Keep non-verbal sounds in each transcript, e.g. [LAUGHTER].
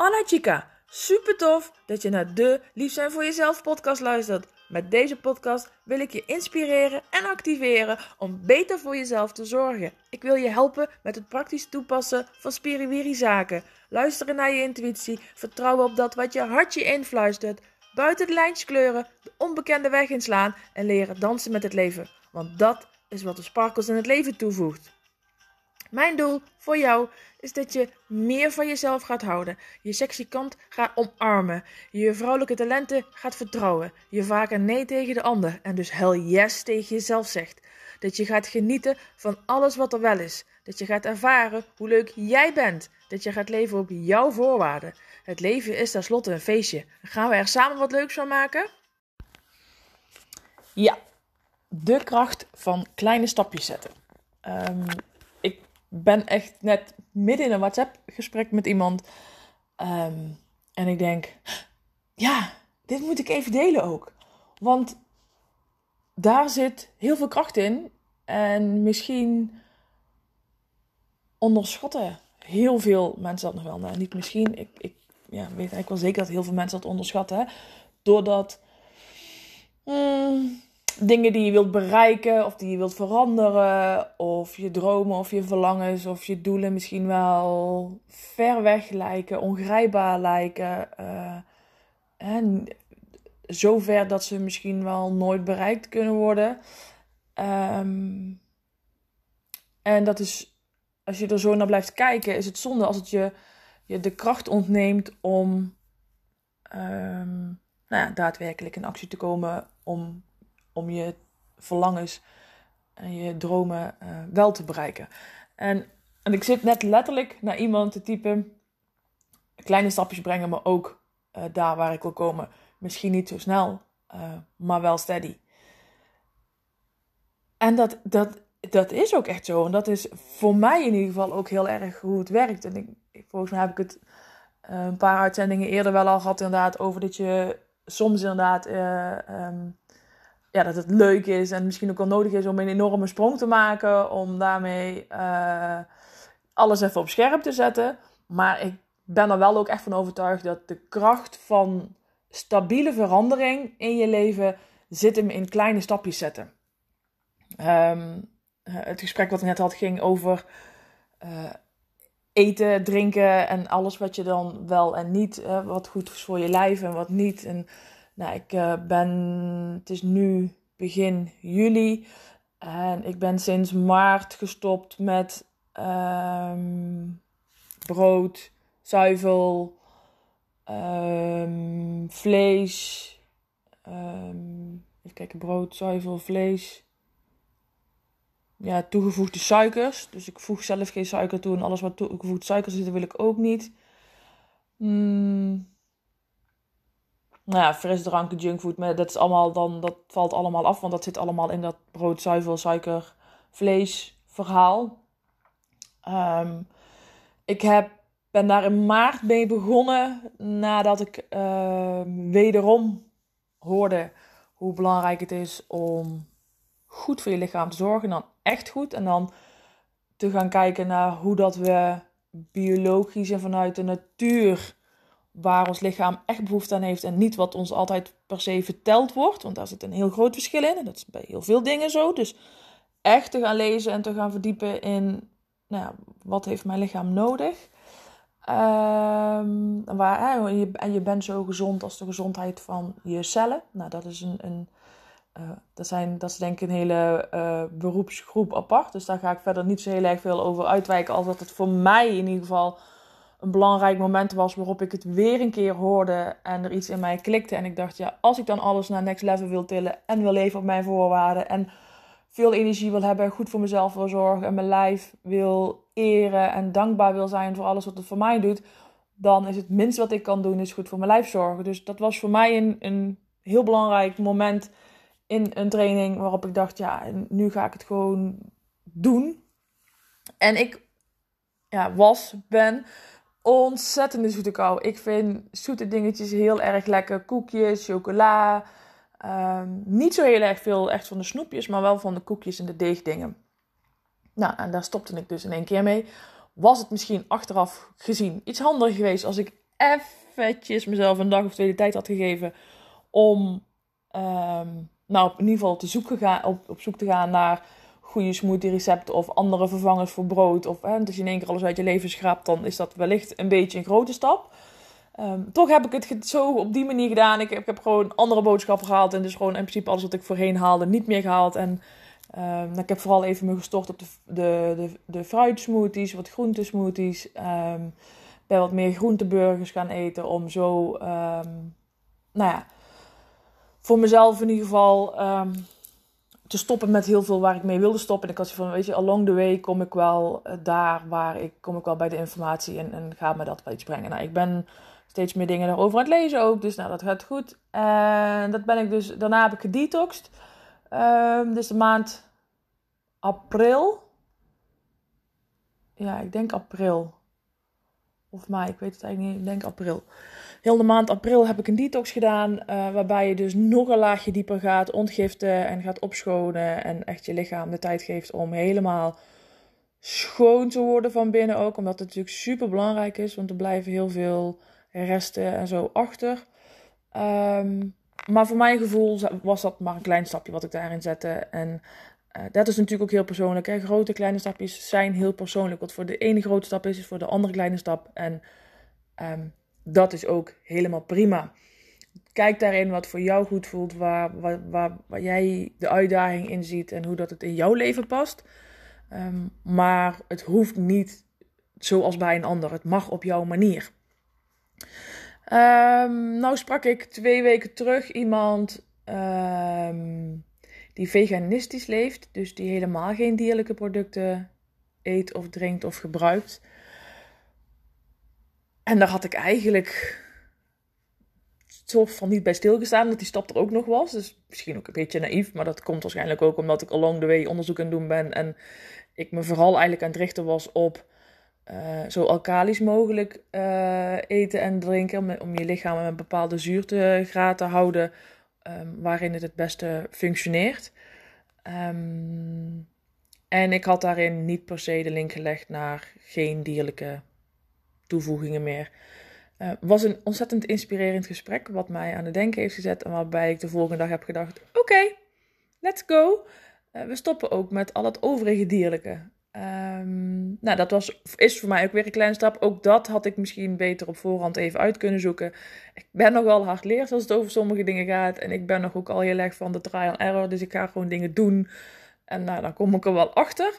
Anna Chica, super tof dat je naar de Lief zijn voor jezelf podcast luistert. Met deze podcast wil ik je inspireren en activeren om beter voor jezelf te zorgen. Ik wil je helpen met het praktisch toepassen van spiriwiri zaken. Luisteren naar je intuïtie, vertrouwen op dat wat je hartje influistert. Buiten de lijntjes kleuren, de onbekende weg inslaan en leren dansen met het leven. Want dat is wat de sparkles in het leven toevoegt. Mijn doel voor jou is dat je meer van jezelf gaat houden, je sexy kant gaat omarmen, je vrouwelijke talenten gaat vertrouwen, je vaker nee tegen de ander en dus hell yes tegen jezelf zegt. Dat je gaat genieten van alles wat er wel is. Dat je gaat ervaren hoe leuk jij bent. Dat je gaat leven op jouw voorwaarden. Het leven is tenslotte een feestje. Gaan we er samen wat leuks van maken? Ja, de kracht van kleine stapjes zetten. Um, ben echt net midden in een WhatsApp-gesprek met iemand. Ehm, en ik denk, ja, dit moet ik even delen ook. Want daar zit heel veel kracht in. En misschien onderschatten heel veel mensen dat nog wel. Nou, niet misschien. Ik, ik ja, weet eigenlijk wel zeker dat heel veel mensen dat onderschatten. Doordat. Hmm, dingen die je wilt bereiken of die je wilt veranderen, of je dromen of je verlangens of je doelen misschien wel ver weg lijken, ongrijpbaar lijken. Uh, en zover dat ze misschien wel nooit bereikt kunnen worden. Ehm, en dat is, als je er zo naar blijft kijken, is het zonde als het je, je de kracht ontneemt om um, nou ja, daadwerkelijk in actie te komen om om je verlangens en je dromen uh, wel te bereiken. En, en ik zit net letterlijk naar iemand te typen. Kleine stapjes brengen me ook uh, daar waar ik wil komen. Misschien niet zo snel, uh, maar wel steady. En dat, dat, dat is ook echt zo. En dat is voor mij in ieder geval ook heel erg hoe het werkt. En ik, volgens mij heb ik het een paar uitzendingen eerder wel al gehad, inderdaad, over dat je soms inderdaad um, ja, dat het leuk is en misschien ook wel nodig is om een enorme sprong te maken. Om daarmee uh, alles even op scherp te zetten. Maar ik ben er wel ook echt van overtuigd dat de kracht van stabiele verandering in je leven zit hem in kleine stapjes zetten. Um, het gesprek wat ik net had ging over uh, eten, drinken en alles wat je dan wel en niet, uh, wat goed is voor je lijf en wat niet. En nou, ik uh, ben, het is nu begin juli en ik ben sinds maart gestopt met um, brood, zuivel, um, vlees. Um, even kijken, brood, zuivel, vlees. Ja, toegevoegde suikers. Dus ik voeg zelf geen suiker toe en alles wat toegevoegde suiker zit, wil ik ook niet. Mm, nou ja, frisdranken, junkfood, dat is allemaal dan, dat valt allemaal af, want dat zit allemaal in dat brood, zuivel, suiker, vlees verhaal. Um, ik heb, ben daar in maart mee begonnen nadat ik uh, wederom hoorde hoe belangrijk het is om goed voor je lichaam te zorgen. Dan echt goed. En dan te gaan kijken naar hoe dat we biologisch en vanuit de natuur waar ons lichaam echt behoefte aan heeft en niet wat ons altijd per se verteld wordt. Want daar zit een heel groot verschil in. En dat is bij heel veel dingen zo. Dus echt te gaan lezen en te gaan verdiepen in nou ja, wat heeft mijn lichaam nodig. Um, waar, en, je, en je bent zo gezond als de gezondheid van je cellen. Nou, dat is een. een uh, dat, zijn, dat is denk ik een hele uh, beroepsgroep apart. Dus daar ga ik verder niet zo heel erg veel over uitwijken. Als dat het voor mij in ieder geval een belangrijk moment was waarop ik het weer een keer hoorde en er iets in mij klikte. En ik dacht, ja, als ik dan alles naar next level wil tillen en wil leven op mijn voorwaarden en veel energie wil hebben, goed voor mezelf wil zorgen en mijn lijf wil eren en dankbaar wil zijn voor alles wat het voor mij doet, dan is het minst wat ik kan doen, is goed voor mijn lijf zorgen. Dus dat was voor mij een, een heel belangrijk moment in een training waarop ik dacht, ja, nu ga ik het gewoon doen. En ik ja, was, ben ontzettende zoete kou. Ik vind zoete dingetjes heel erg lekker. Koekjes, chocola. Um, niet zo heel erg veel echt van de snoepjes, maar wel van de koekjes en de deegdingen. Nou, en daar stopte ik dus in één keer mee. Was het misschien achteraf gezien iets handiger geweest als ik eventjes mezelf een dag of twee de tijd had gegeven om ehm, nou, in ieder geval te zoeken gaan, op, op zoek te gaan naar goede smoothie recepten of andere vervangers voor brood. Of hè, als je in één keer alles uit je leven schraapt, dan is dat wellicht een beetje een grote stap. Ehm, toch heb ik het zo op die manier gedaan. Ik, ik, heb gewoon andere boodschappen gehaald. En dus gewoon in principe alles wat ik voorheen haalde niet meer gehaald. En um, ik heb vooral even me gestort op de, de, de, de fruitsmoothies, wat groentesmoothies. Um, bij wat meer groenteburgers gaan eten. Om zo, nou ja, voor mezelf in ieder geval te stoppen met heel veel waar ik mee wilde stoppen. En ik had van, weet je, along the way kom ik wel eh, daar waar ik, kom ik wel bij de informatie en, en ga me dat wel iets brengen. Nou, ik ben steeds meer dingen erover aan het lezen ook, dus nou, dat gaat goed. En dat ben ik dus, daarna heb ik gedetoxed. Um, dus de maand april. Ja, ik denk april. Of mei, ik weet het eigenlijk niet. Ik denk april. Heel de maand april heb ik een detox gedaan. Uh, waarbij je dus nog een laagje dieper gaat ontgiften en gaat opschonen. En echt je lichaam de tijd geeft om helemaal schoon te worden van binnen ook. Omdat het natuurlijk super belangrijk is. Want er blijven heel veel resten en zo achter. Um, maar voor mijn gevoel was dat maar een klein stapje wat ik daarin zette. En uh, dat is natuurlijk ook heel persoonlijk. Grote, kleine stapjes zijn heel persoonlijk. Wat voor de ene grote stap is, is voor de andere kleine stap. En um, dat is ook helemaal prima. Kijk daarin wat voor jou goed voelt, waar, waar, waar, jij de uitdaging in ziet en hoe dat het in jouw leven past. Um, maar het hoeft niet zoals bij een ander. Het mag op jouw manier. Um, nou sprak ik twee weken terug iemand um, die veganistisch leeft. Dus die helemaal geen dierlijke producten eet of drinkt of gebruikt. En daar had ik eigenlijk soort van niet bij stilgestaan dat die stap er ook nog was. Dus misschien ook een beetje naïef, maar dat komt waarschijnlijk ook omdat ik along the way onderzoek aan het doen ben. En ik me vooral eigenlijk aan het richten was op uh, zo alkalisch mogelijk uh, eten en drinken. Om je lichaam een bepaalde zuurtegraad te houden um, waarin het het beste functioneert. Um, en ik had daarin niet per se de link gelegd naar geen dierlijke toevoegingen meer. Uh, was een ontzettend inspirerend gesprek, wat mij aan het denken heeft gezet. En waarbij ik de volgende dag heb gedacht: oké, let's go. Uh, we stoppen ook met al het overige dierlijke. Um, nou, dat was, is voor mij ook weer een kleine stap. Ook dat had ik misschien beter op voorhand even uit kunnen zoeken. Ik ben nogal hard leert als het over sommige dingen gaat. En ik ben nog ook al heel erg van de trial error. Dus ik ga gewoon dingen doen. En nou, dan kom ik er wel achter.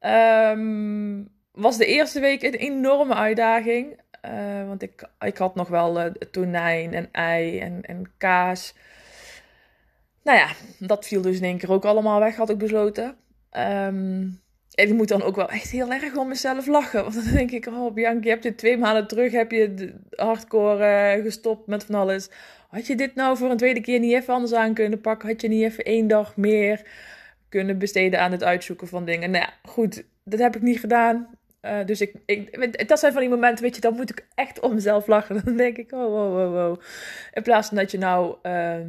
Um, was de eerste week een enorme uitdaging. Uh, want ik, ik had nog wel uh, tonijn en ei en, en kaas. Nou ja, dat viel dus in één keer ook allemaal weg, had ik besloten. Um, en ik moet dan ook wel echt heel erg om mezelf lachen. Want dan denk ik, oh Bianca, je hebt dit twee maanden terug, heb je hardcore uh, gestopt met van alles. Had je dit nou voor een tweede keer niet even anders aan kunnen pakken? Had je niet even één dag meer kunnen besteden aan het uitzoeken van dingen? Nou ja, goed, dat heb ik niet gedaan. Uh, dus ik, ik, dat zijn van die momenten, weet je, dan moet ik echt om mezelf lachen. [LAUGHS] Dan denk ik, oh, wow, wow, wow. In plaats van dat je nou uh, uh,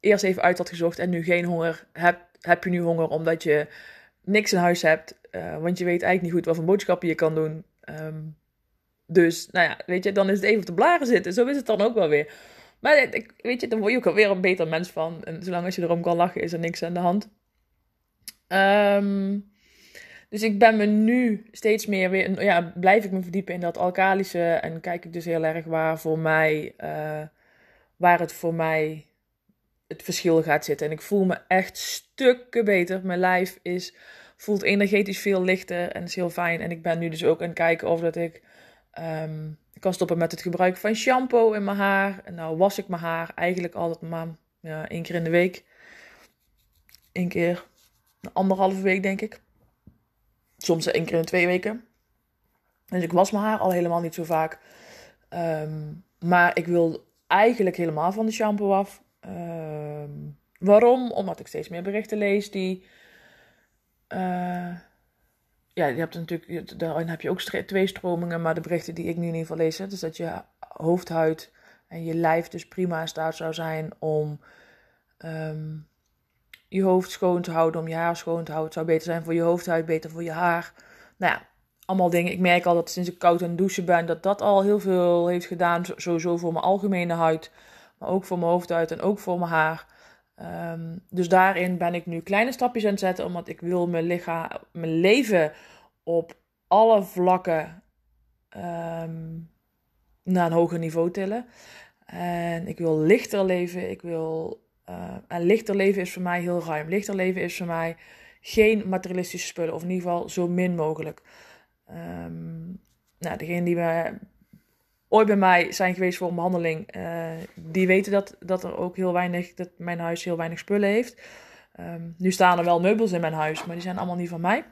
eerst even uit had gezocht en nu geen honger hebt, heb je nu honger omdat je niks in huis hebt. want je weet eigenlijk niet goed wat voor boodschappen je kan doen. Um, dus, nou ja, weet je, dan is het even op de blaren zitten. Zo is het dan ook wel weer. Maar weet je, dan word je ook alweer een beter mens van. En zolang als je erom kan lachen, is er niks aan de hand. Um, dus ik ben me nu steeds meer weer, ja, blijf ik me verdiepen in dat alkalische en kijk ik dus heel erg waar voor mij, uh, waar het voor mij het verschil gaat zitten. En ik voel me echt stukken beter. Mijn lijf is, voelt energetisch veel lichter en is heel fijn. En ik ben nu dus ook aan het kijken of dat ik um, kan stoppen met het gebruik van shampoo in mijn haar. En nou was ik mijn haar eigenlijk altijd maar ja, één keer in de week. Eén keer, anderhalve week denk ik. Soms één keer in twee weken. Dus ik was mijn haar al helemaal niet zo vaak. Um, maar ik wil eigenlijk helemaal van de shampoo af. Um, waarom? Omdat ik steeds meer berichten lees die. Uh, ja, je hebt natuurlijk, daarin heb je ook twee stromingen, maar de berichten die ik nu in ieder geval lees, dus dat je hoofdhuid en je lijf dus prima in staat zou zijn om um, je hoofd schoon te houden, om je haar schoon te houden. Het zou beter zijn voor je hoofdhuid, beter voor je haar. Nou ja, allemaal dingen. Ik merk al dat sinds ik koud aan het douchen ben, dat dat al heel veel heeft gedaan. Sowieso voor mijn algemene huid, maar ook voor mijn hoofdhuid en ook voor mijn haar. Ehm, dus daarin ben ik nu kleine stapjes aan het zetten, omdat ik wil mijn, lichaam, mijn leven op alle vlakken ehm, naar een hoger niveau tillen. En ik wil lichter leven. Ik wil, uh, en lichter leven is voor mij heel ruim. Lichter leven is voor mij geen materialistische spullen, of in ieder geval zo min mogelijk. Um, nou, degene die we ooit bij mij zijn geweest voor een behandeling, uh, die weten dat, dat er ook heel weinig, dat mijn huis heel weinig spullen heeft. Um, nu staan er wel meubels in mijn huis, maar die zijn allemaal niet van mij.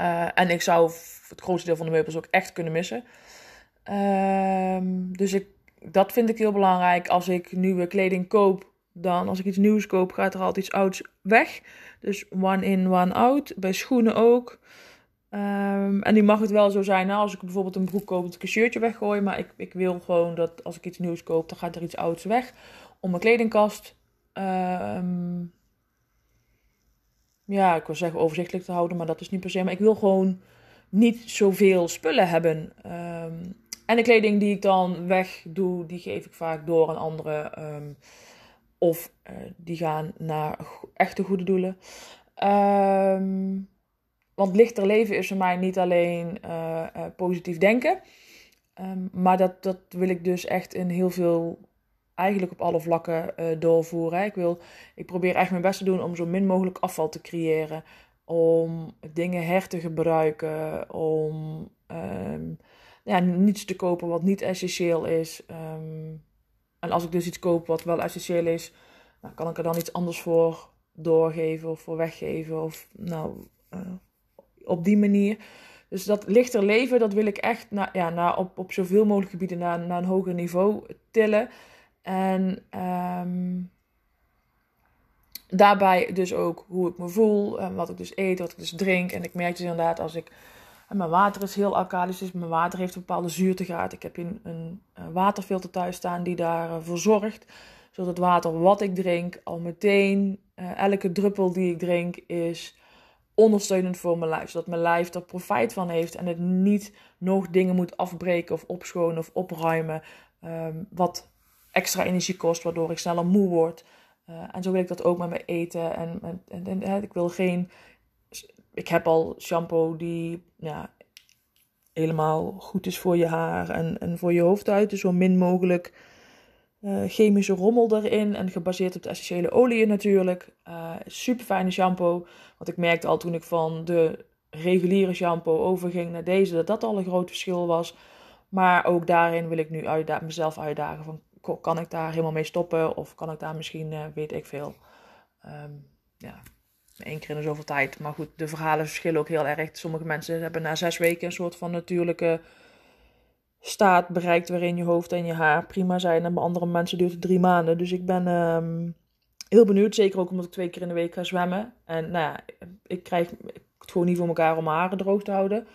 Uh, en ik zou het grootste deel van de meubels ook echt kunnen missen. Um, dus ik, dat vind ik heel belangrijk. Als ik nieuwe kleding koop, dan als ik iets nieuws koop, gaat er altijd iets ouds weg. Dus one in, one out. Bij schoenen ook. Um, en nu mag het wel zo zijn, nou, als ik bijvoorbeeld een broek koop, dat ik een shirtje weggooi. Maar ik, ik wil gewoon dat als ik iets nieuws koop, dan gaat er iets ouds weg. Om mijn kledingkast, um, ja, ik wil zeggen overzichtelijk te houden, maar dat is niet per se. Maar ik wil gewoon niet zoveel spullen hebben. Um, en de kleding die ik dan weg doe, die geef ik vaak door aan anderen. Of uh, die gaan naar echte goede doelen. Um, want lichter leven is voor mij niet alleen uh, uh, positief denken. Um, maar dat, dat wil ik dus echt in heel veel, eigenlijk op alle vlakken doorvoeren. Ik, wil, ik probeer echt mijn best te doen om zo min mogelijk afval te creëren. Om dingen her te gebruiken. Om um, ja, niets te kopen wat niet essentieel is. En als ik dus iets koop wat wel essentieel is, kan ik er dan iets anders voor doorgeven of voor weggeven. Of nou, op die manier. Dus dat lichter leven, dat wil ik echt naar, ja, naar op, op zoveel mogelijk gebieden naar, een hoger niveau tillen. En um, daarbij dus ook hoe ik me voel, en wat ik dus eet, wat ik dus drink. En ik merk dus inderdaad als ik. En mijn water is heel alkalisch, dus mijn water heeft een bepaalde zuurtegraad. Ik heb een, een, waterfilter thuis staan die daarvoor uh, zorgt. Zodat het water wat ik drink al meteen, uh, elke druppel die ik drink, is ondersteunend voor mijn lijf. Zodat mijn lijf er profijt van heeft en het niet nog dingen moet afbreken of opschonen of opruimen. Um, wat extra energie kost, waardoor ik sneller moe word. Uh, en zo wil ik dat ook met mijn eten. En, en, en, en, ik wil geen. Ik heb al shampoo die ja, helemaal goed is voor je haar en, en voor je hoofdhuid. Dus zo min mogelijk uh, chemische rommel erin en gebaseerd op de essentiële oliën natuurlijk. Uh, super fijne shampoo. Want ik merkte al toen ik van de reguliere shampoo overging naar deze, dat dat al een groot verschil was. Maar ook daarin wil ik nu uitda mezelf uitdagen van, kan ik daar helemaal mee stoppen? Of kan ik daar misschien, uh, weet ik veel, um, ja, één keer in de zoveel tijd. Maar goed, de verhalen verschillen ook heel erg. Sommige mensen hebben na zes weken een soort van natuurlijke staat bereikt waarin je hoofd en je haar prima zijn. En bij andere mensen duurt het drie maanden. Dus ik ben um, heel benieuwd. Zeker ook omdat ik twee keer in de week ga zwemmen. En nou ja, ik krijg het gewoon niet voor elkaar om mijn haren droog te houden.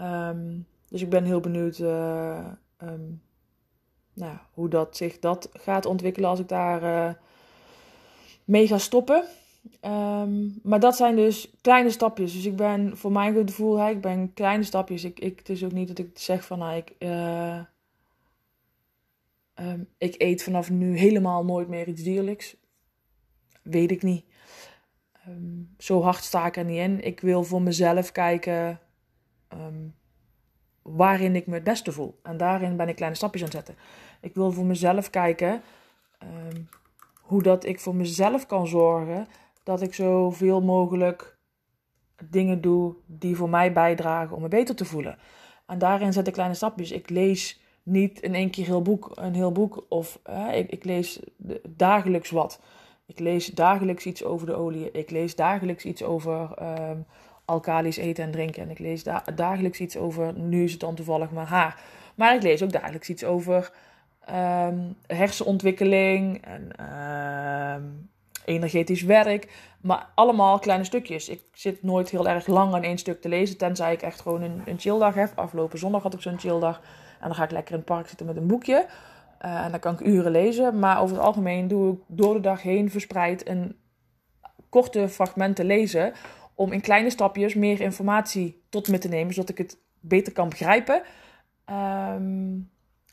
Um, dus ik ben heel benieuwd uh, um, nou, hoe dat zich dat gaat ontwikkelen als ik daar uh, mee ga stoppen. Um, maar dat zijn dus kleine stapjes. Dus ik ben voor mijn gevoel, ik ben kleine stapjes. Ik, ik, het is ook niet dat ik zeg van, nou, ik, uh, um, ik eet vanaf nu helemaal nooit meer iets dierlijks. Weet ik niet. Um, zo hard sta ik er niet in. Ik wil voor mezelf kijken waarin ik me het beste voel. En daarin ben ik kleine stapjes aan het zetten. Ik wil voor mezelf kijken hoe dat ik voor mezelf kan zorgen dat ik zoveel mogelijk dingen doe die voor mij bijdragen om me beter te voelen. En daarin zet ik kleine stapjes. Ik lees niet in één keer heel boek, een heel boek of ik, ik, lees dagelijks wat. Ik lees dagelijks iets over de olie. Ik lees dagelijks iets over um, alkalisch eten en drinken. En ik lees da dagelijks iets over, nu is het dan toevallig mijn haar. Maar ik lees ook dagelijks iets over um, hersenontwikkeling en um, energetisch werk. Maar allemaal kleine stukjes. Ik zit nooit heel erg lang aan één stuk te lezen. Tenzij ik echt gewoon een, een chilldag heb. Afgelopen zondag had ik zo'n chilldag. En dan ga ik lekker in het park zitten met een boekje. Uh, en dan kan ik uren lezen. Maar over het algemeen doe ik door de dag heen verspreid een korte fragmenten lezen. om in kleine stapjes meer informatie tot me te nemen, zodat ik het beter kan begrijpen. Ehm,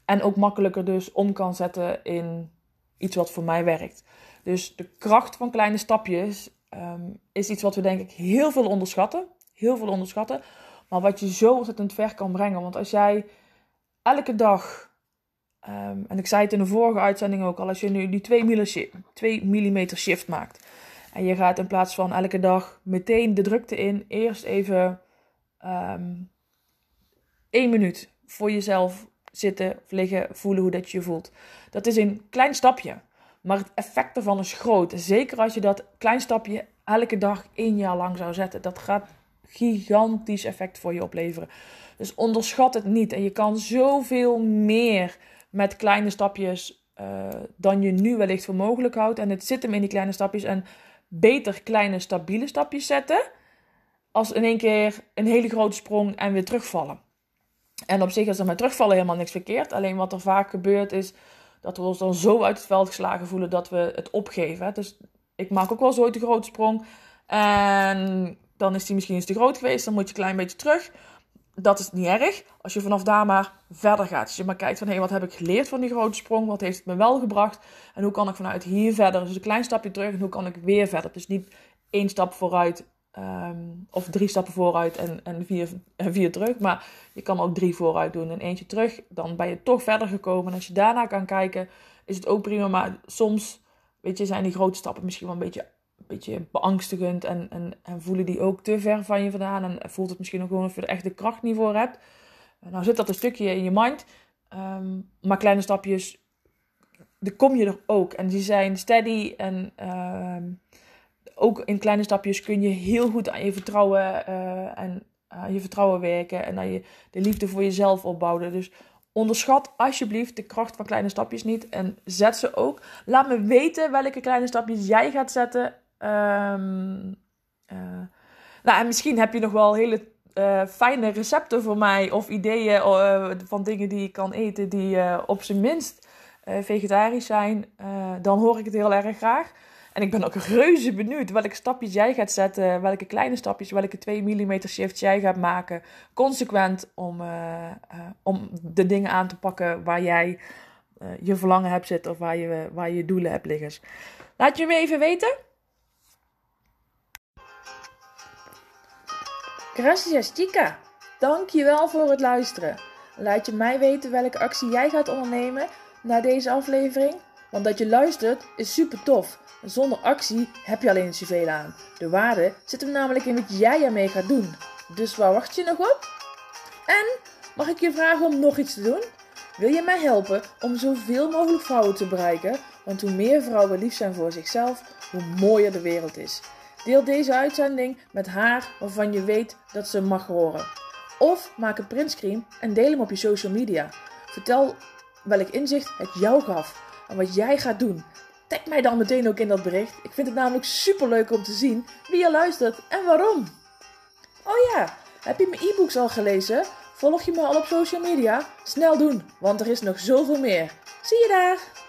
en ook makkelijker dus om kan zetten in iets wat voor mij werkt. Dus de kracht van kleine stapjes ehm, is iets wat we denk ik heel veel onderschatten. Heel veel onderschatten. Maar wat je zo ontzettend ver kan brengen. Want als jij elke dag, ehm, en ik zei het in de vorige uitzending ook al, als je nu die 2 mm shift maakt. En je gaat in plaats van elke dag meteen de drukte in, eerst even um, één minuut voor jezelf zitten liggen, voelen hoe dat je je voelt. Dat is een klein stapje, maar het effect ervan is groot. Zeker als je dat klein stapje elke dag één jaar lang zou zetten. Dat gaat gigantisch effect voor je opleveren. Dus onderschat het niet. En je kan zoveel meer met kleine stapjes uh, dan je nu wellicht voor mogelijk houdt. En het zit hem in die kleine stapjes. En beter kleine stabiele stapjes zetten. Als in één keer een hele grote sprong en weer terugvallen. En op zich is er met terugvallen helemaal niks verkeerd. Alleen wat er vaak gebeurt is dat we ons dan zo uit het veld geslagen voelen dat we het opgeven. Dus ik maak ook wel zo de grote sprong. En dan is die misschien eens te groot geweest. Dan moet je een klein beetje terug. Dat is niet erg. Als je vanaf daar maar verder gaat. Als je maar kijkt van hé, wat heb ik geleerd van die grote sprong? Wat heeft het me wel gebracht? En hoe kan ik vanuit hier verder? Dus een klein stapje terug en hoe kan ik weer verder? Dus niet één stap vooruit Um, of drie stappen vooruit en, en, vier, en vier terug. Maar je kan ook drie vooruit doen en eentje terug. Dan ben je toch verder gekomen. En als je daarna kan kijken, is het ook prima. Maar soms, weet je, zijn die grote stappen misschien wel een beetje, een beetje beangstigend. En, en, en voelen die ook te ver van je vandaan. En voelt het misschien ook gewoon of je er echt de kracht niet voor hebt. Nou zit dat een stukje in je mind. Um, maar kleine stapjes, daar kom je er ook. En die zijn steady en... Um, ook in kleine stapjes kun je heel goed aan je vertrouwen uh, en je vertrouwen werken en aan je de liefde voor jezelf opbouwen. Dus onderschat alsjeblieft de kracht van kleine stapjes niet en zet ze ook. Laat me weten welke kleine stapjes jij gaat zetten. Um, uh, nou, en misschien heb je nog wel hele uh, fijne recepten voor mij of ideeën van dingen die je kan eten die op zijn minst vegetarisch zijn. dan hoor ik het heel erg graag. En ik ben ook reuze benieuwd welke stapjes jij gaat zetten. Welke kleine stapjes, welke 2 mm shift jij gaat maken. Consequent om, uh, uh, om de dingen aan te pakken waar jij uh, je verlangen hebt zitten. Of waar je, waar je doelen hebt liggen. Laat je me even weten. Gracias chica. Dankjewel voor het luisteren. Laat je mij weten welke actie jij gaat ondernemen na deze aflevering. Want dat je luistert is super tof. Zonder actie heb je alleen zoveel aan. De waarde zit hem namelijk in wat jij ermee gaat doen. Dus waar wacht je nog op? En mag ik je vragen om nog iets te doen? Wil je mij helpen om zoveel mogelijk vrouwen te bereiken? Want hoe meer vrouwen lief zijn voor zichzelf, hoe mooier de wereld is. Deel deze uitzending met haar waarvan je weet dat ze mag horen. Of maak een printscreen en deel hem op je social media. Vertel welk inzicht het jou gaf en wat jij gaat doen. Tag mij dan meteen ook in dat bericht. Ik vind het namelijk super leuk om te zien wie je luistert en waarom. Oh ja, heb je mijn e-books al gelezen? Volg je me al op social media? Snel doen, want er is nog zoveel meer. Zie je daar!